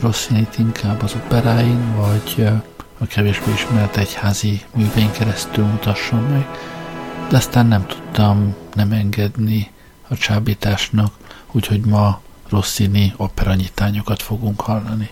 Rossini-t inkább az operáin, vagy a kevésbé ismert egyházi művén keresztül mutasson meg, de aztán nem tudtam nem engedni a csábításnak, úgyhogy ma Rossini operanyitányokat fogunk hallani.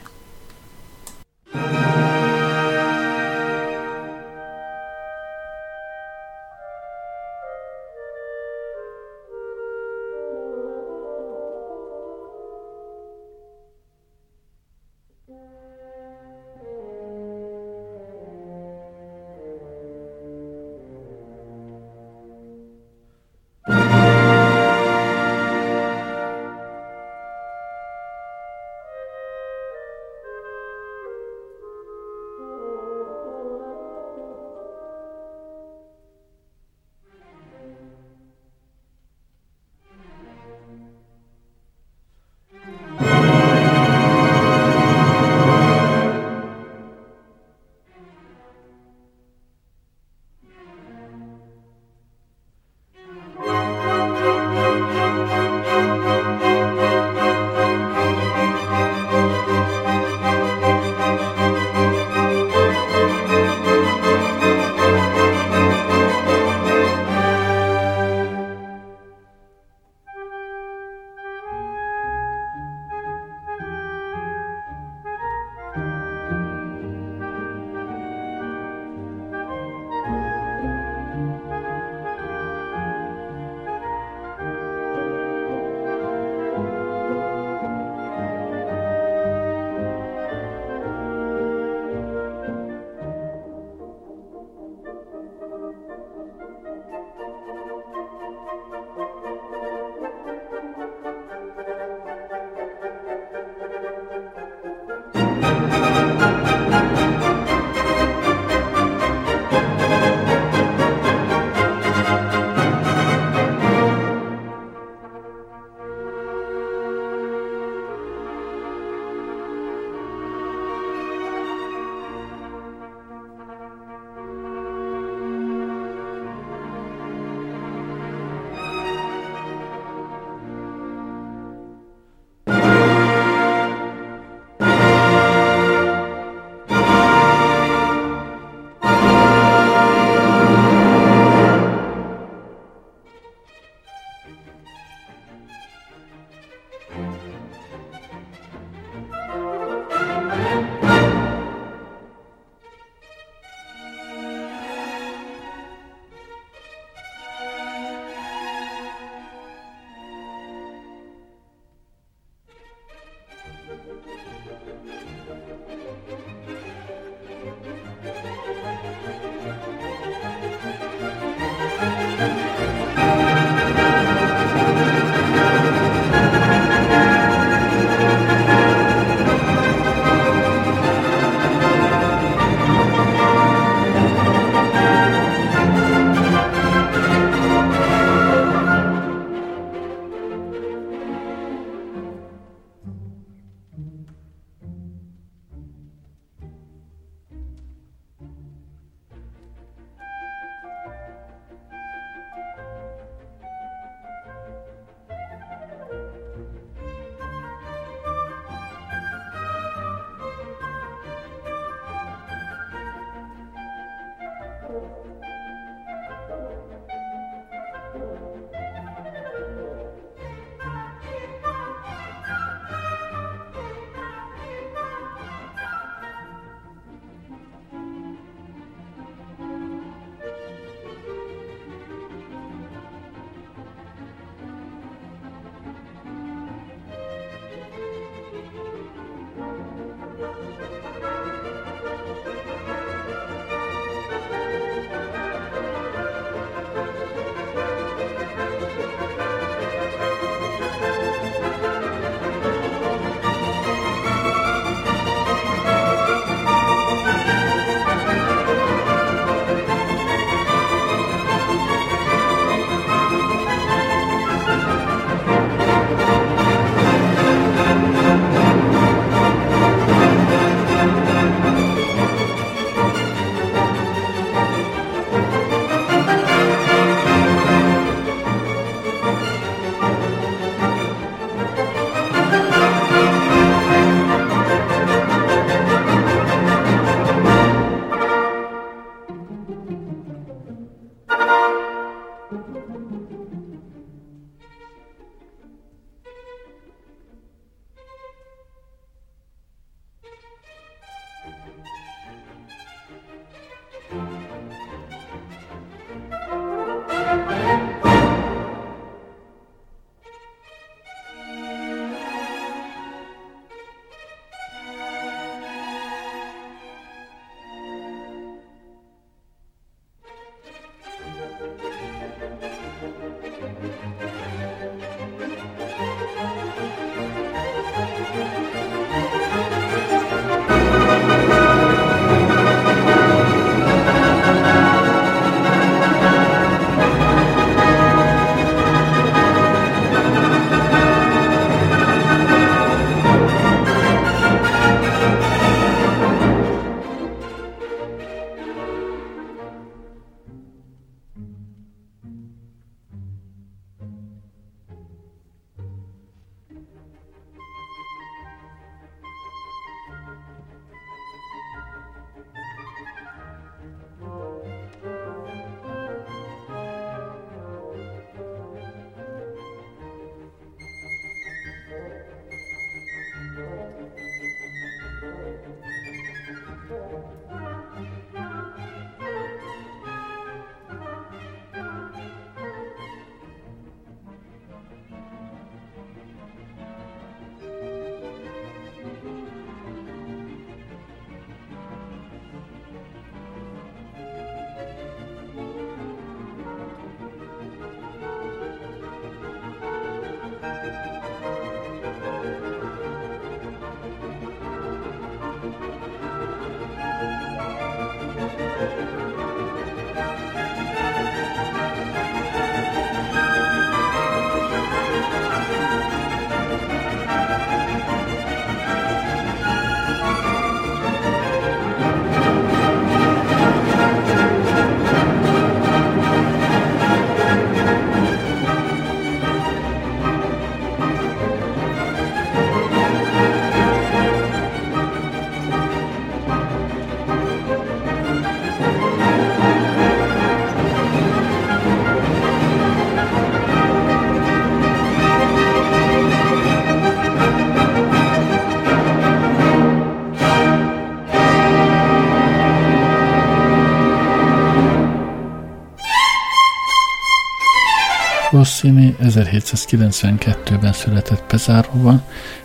Rossini 1792-ben született Pezáróban,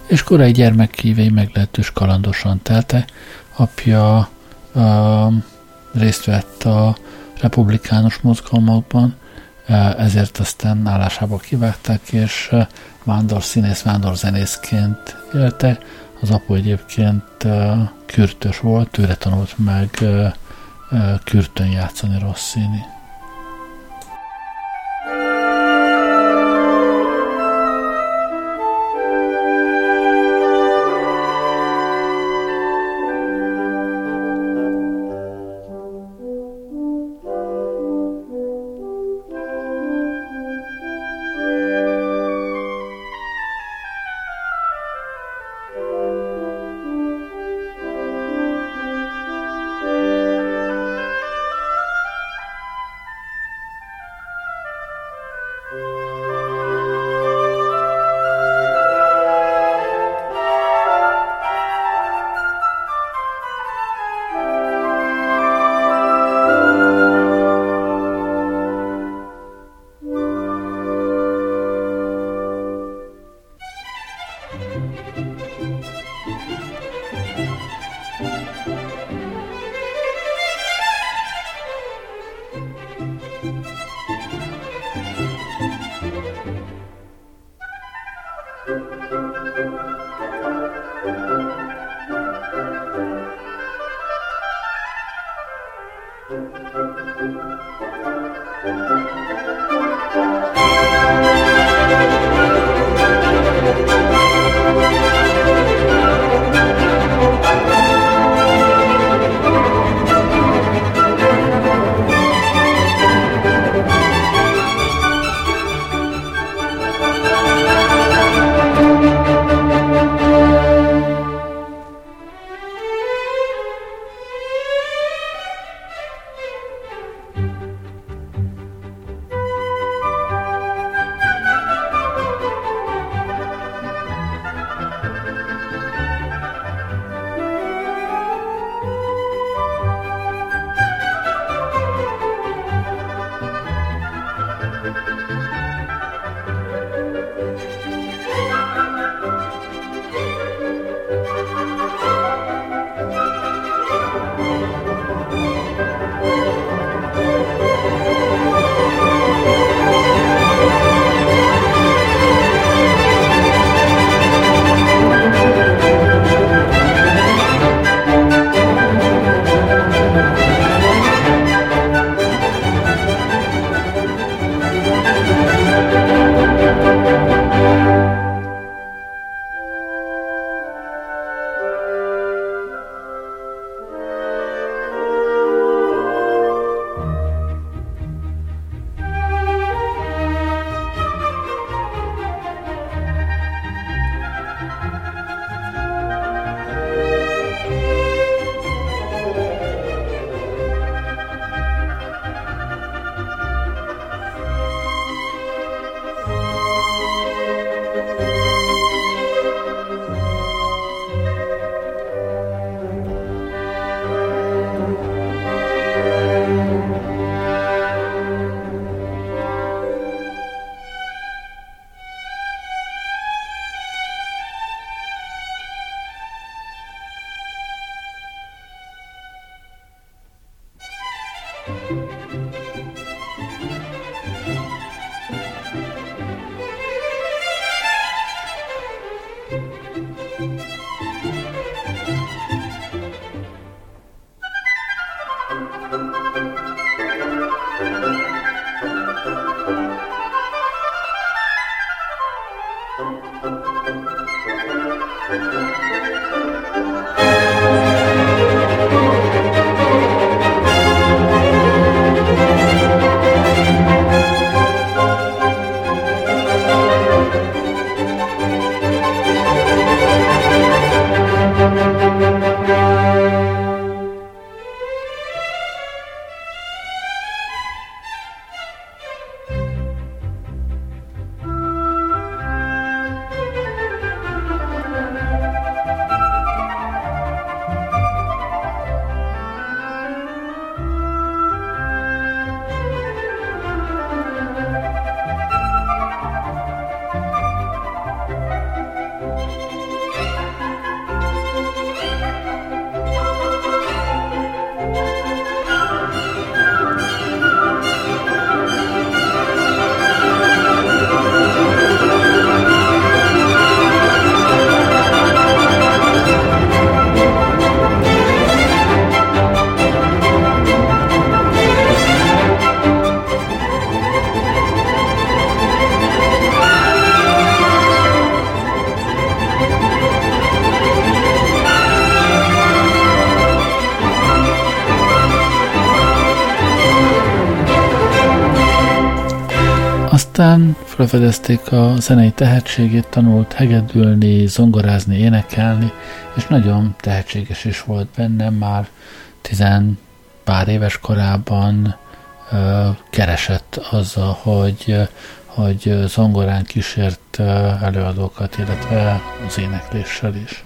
és korai gyermekkívei meglehetős kalandosan telte. Apja uh, részt vett a republikánus mozgalmakban, uh, ezért aztán állásába kivágták, és uh, vándor színész, vándor zenészként élte. Az apu egyébként uh, kürtös volt, tőle tanult meg kürtön játszani Rossini. Felfedezték a zenei tehetségét, tanult hegedülni, zongorázni, énekelni, és nagyon tehetséges is volt benne, már tizen pár éves korában ö, keresett azzal, hogy, hogy zongorán kísért előadókat, illetve az énekléssel is.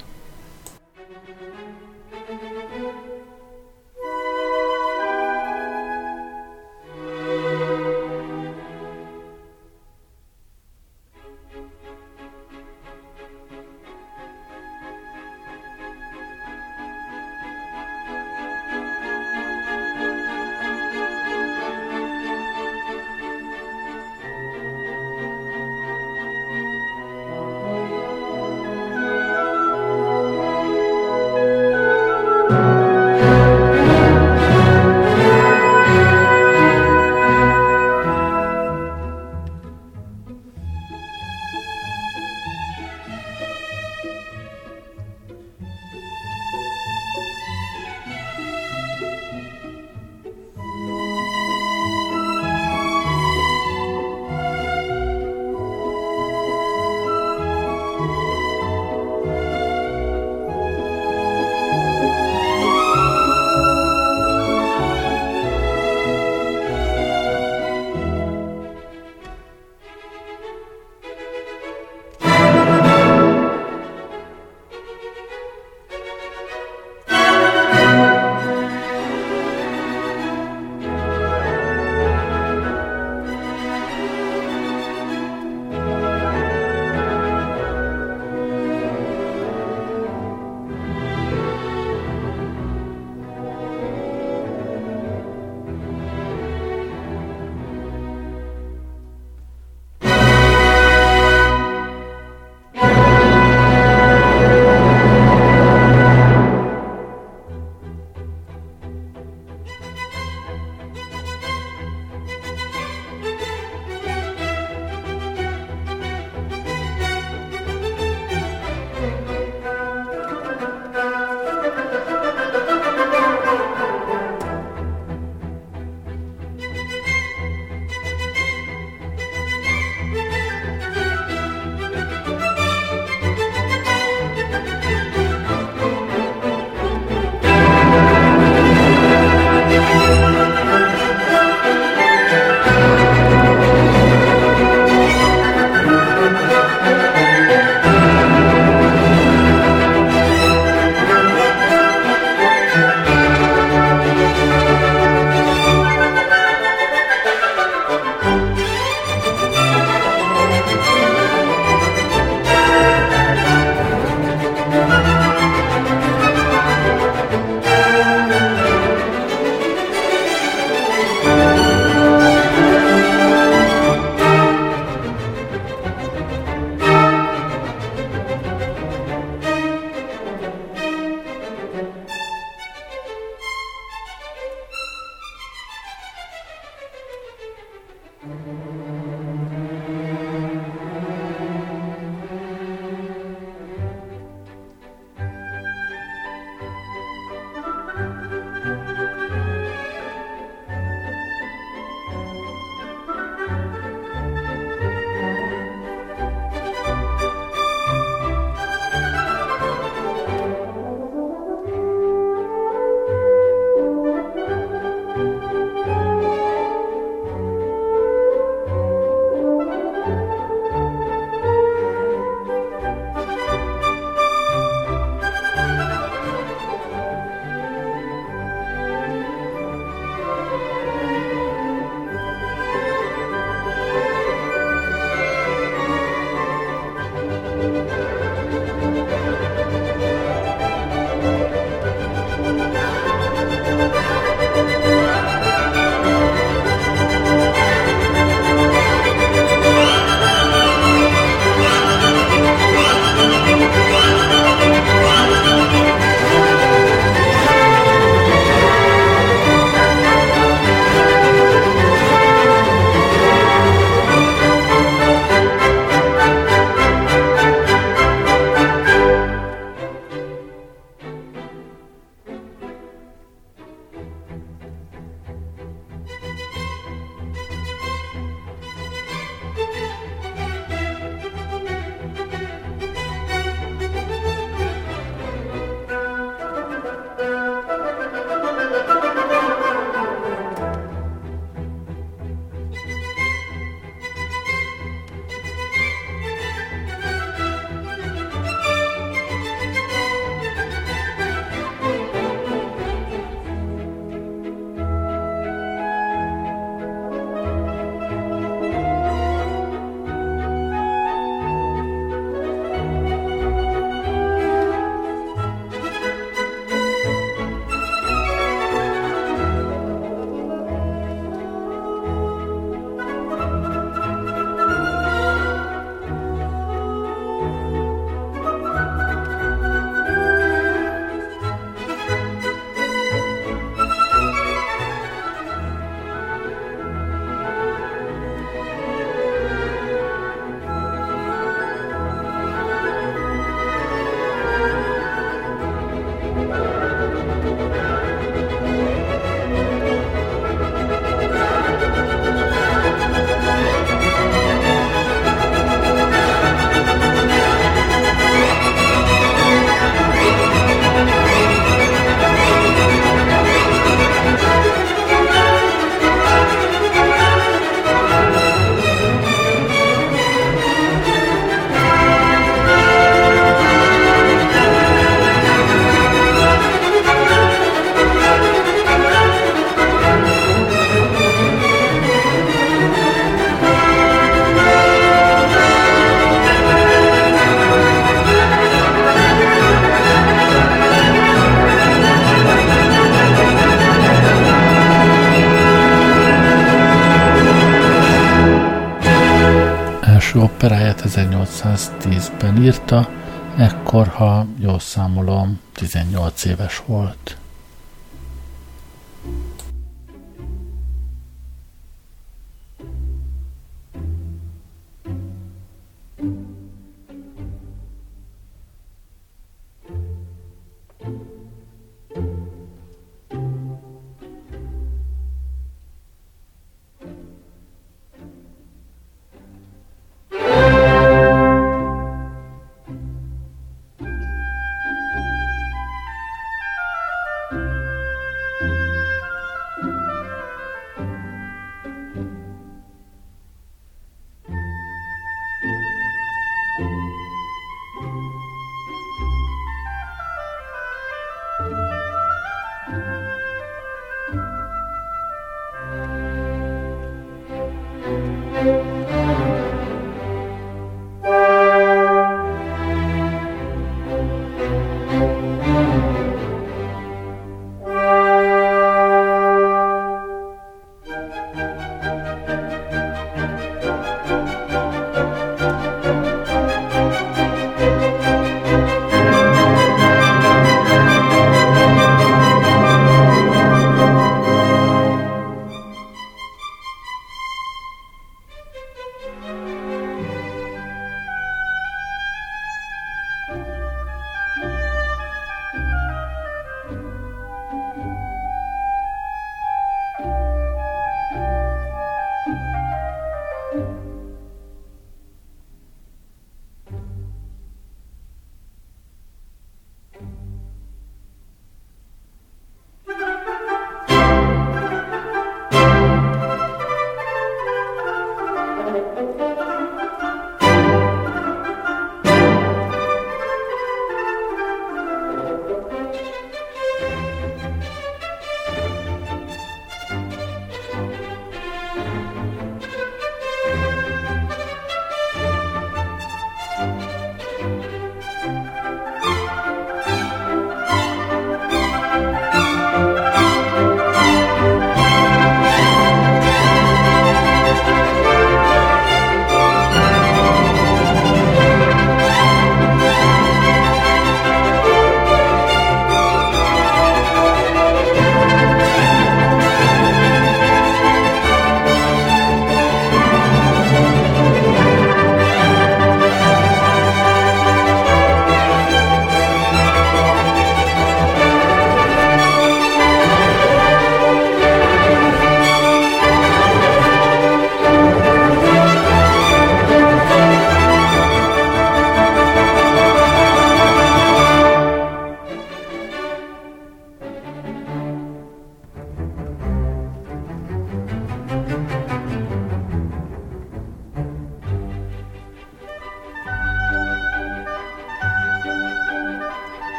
Írta, ekkor, ha jól számolom, 18 éves volt.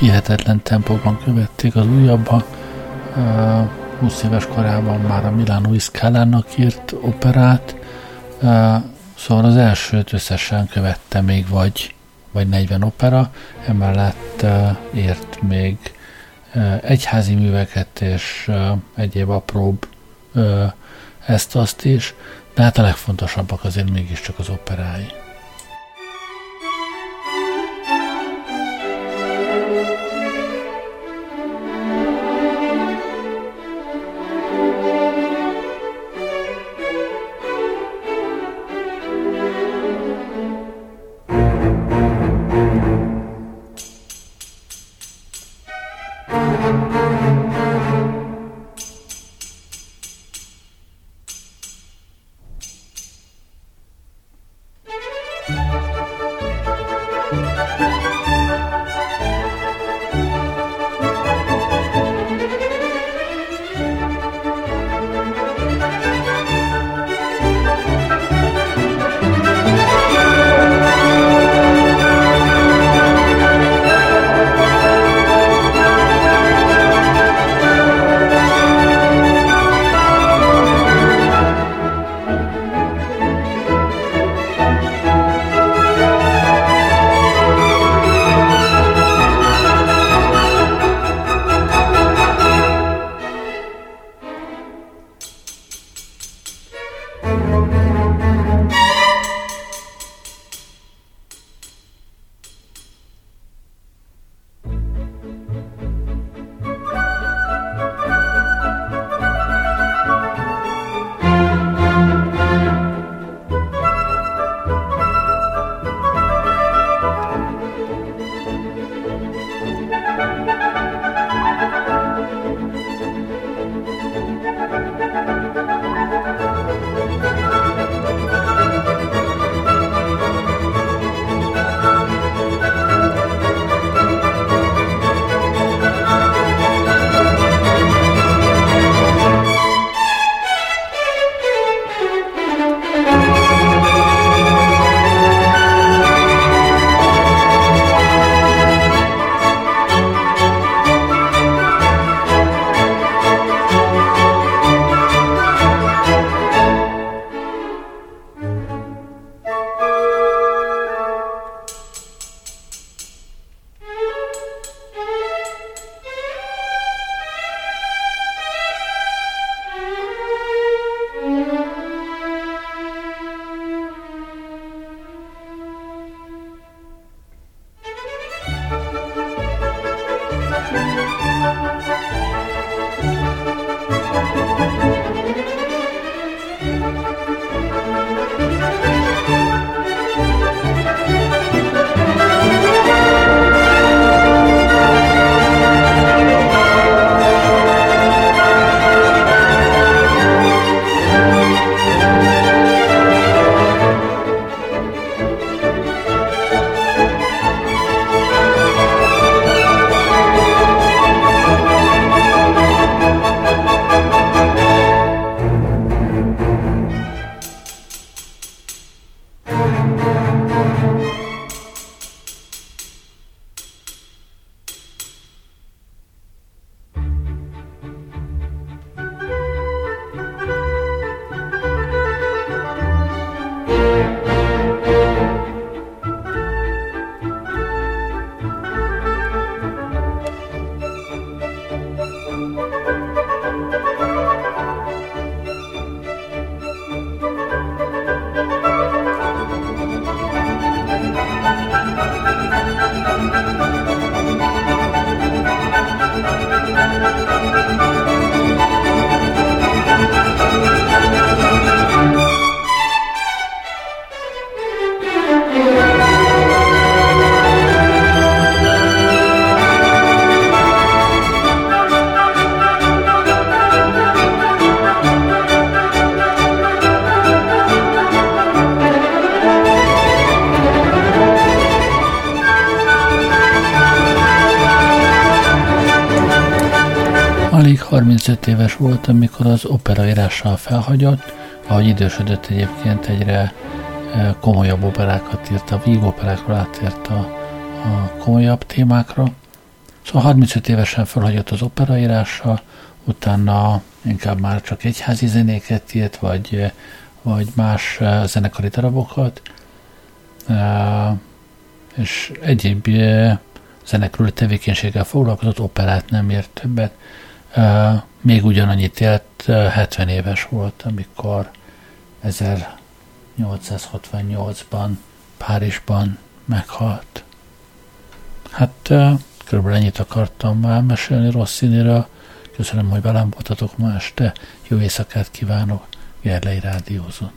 Hihetetlen tempóban követték az újabba. 20 éves korában már a Milánói Scala-nak írt operát, szóval az elsőt összesen követte még vagy, vagy 40 opera, emellett írt még egyházi műveket és egyéb apróbb ezt-azt is, de hát a legfontosabbak azért mégiscsak az operái. 35 éves volt, amikor az operaírással felhagyott, ahogy idősödött egyébként egyre komolyabb operákat írt, a víg operákról átért a, a komolyabb témákra. Szóval 35 évesen felhagyott az operaírással, utána inkább már csak egyházi zenéket írt, vagy, vagy más zenekari darabokat, és egyéb zenekről tevékenységgel foglalkozott, operát nem ért többet. Még ugyanannyit élt, 70 éves volt, amikor 1868-ban Párizsban meghalt. Hát körülbelül ennyit akartam már mesélni Rossziniről. Köszönöm, hogy velem voltatok ma este. Jó éjszakát kívánok. Gerlei Rádiózon.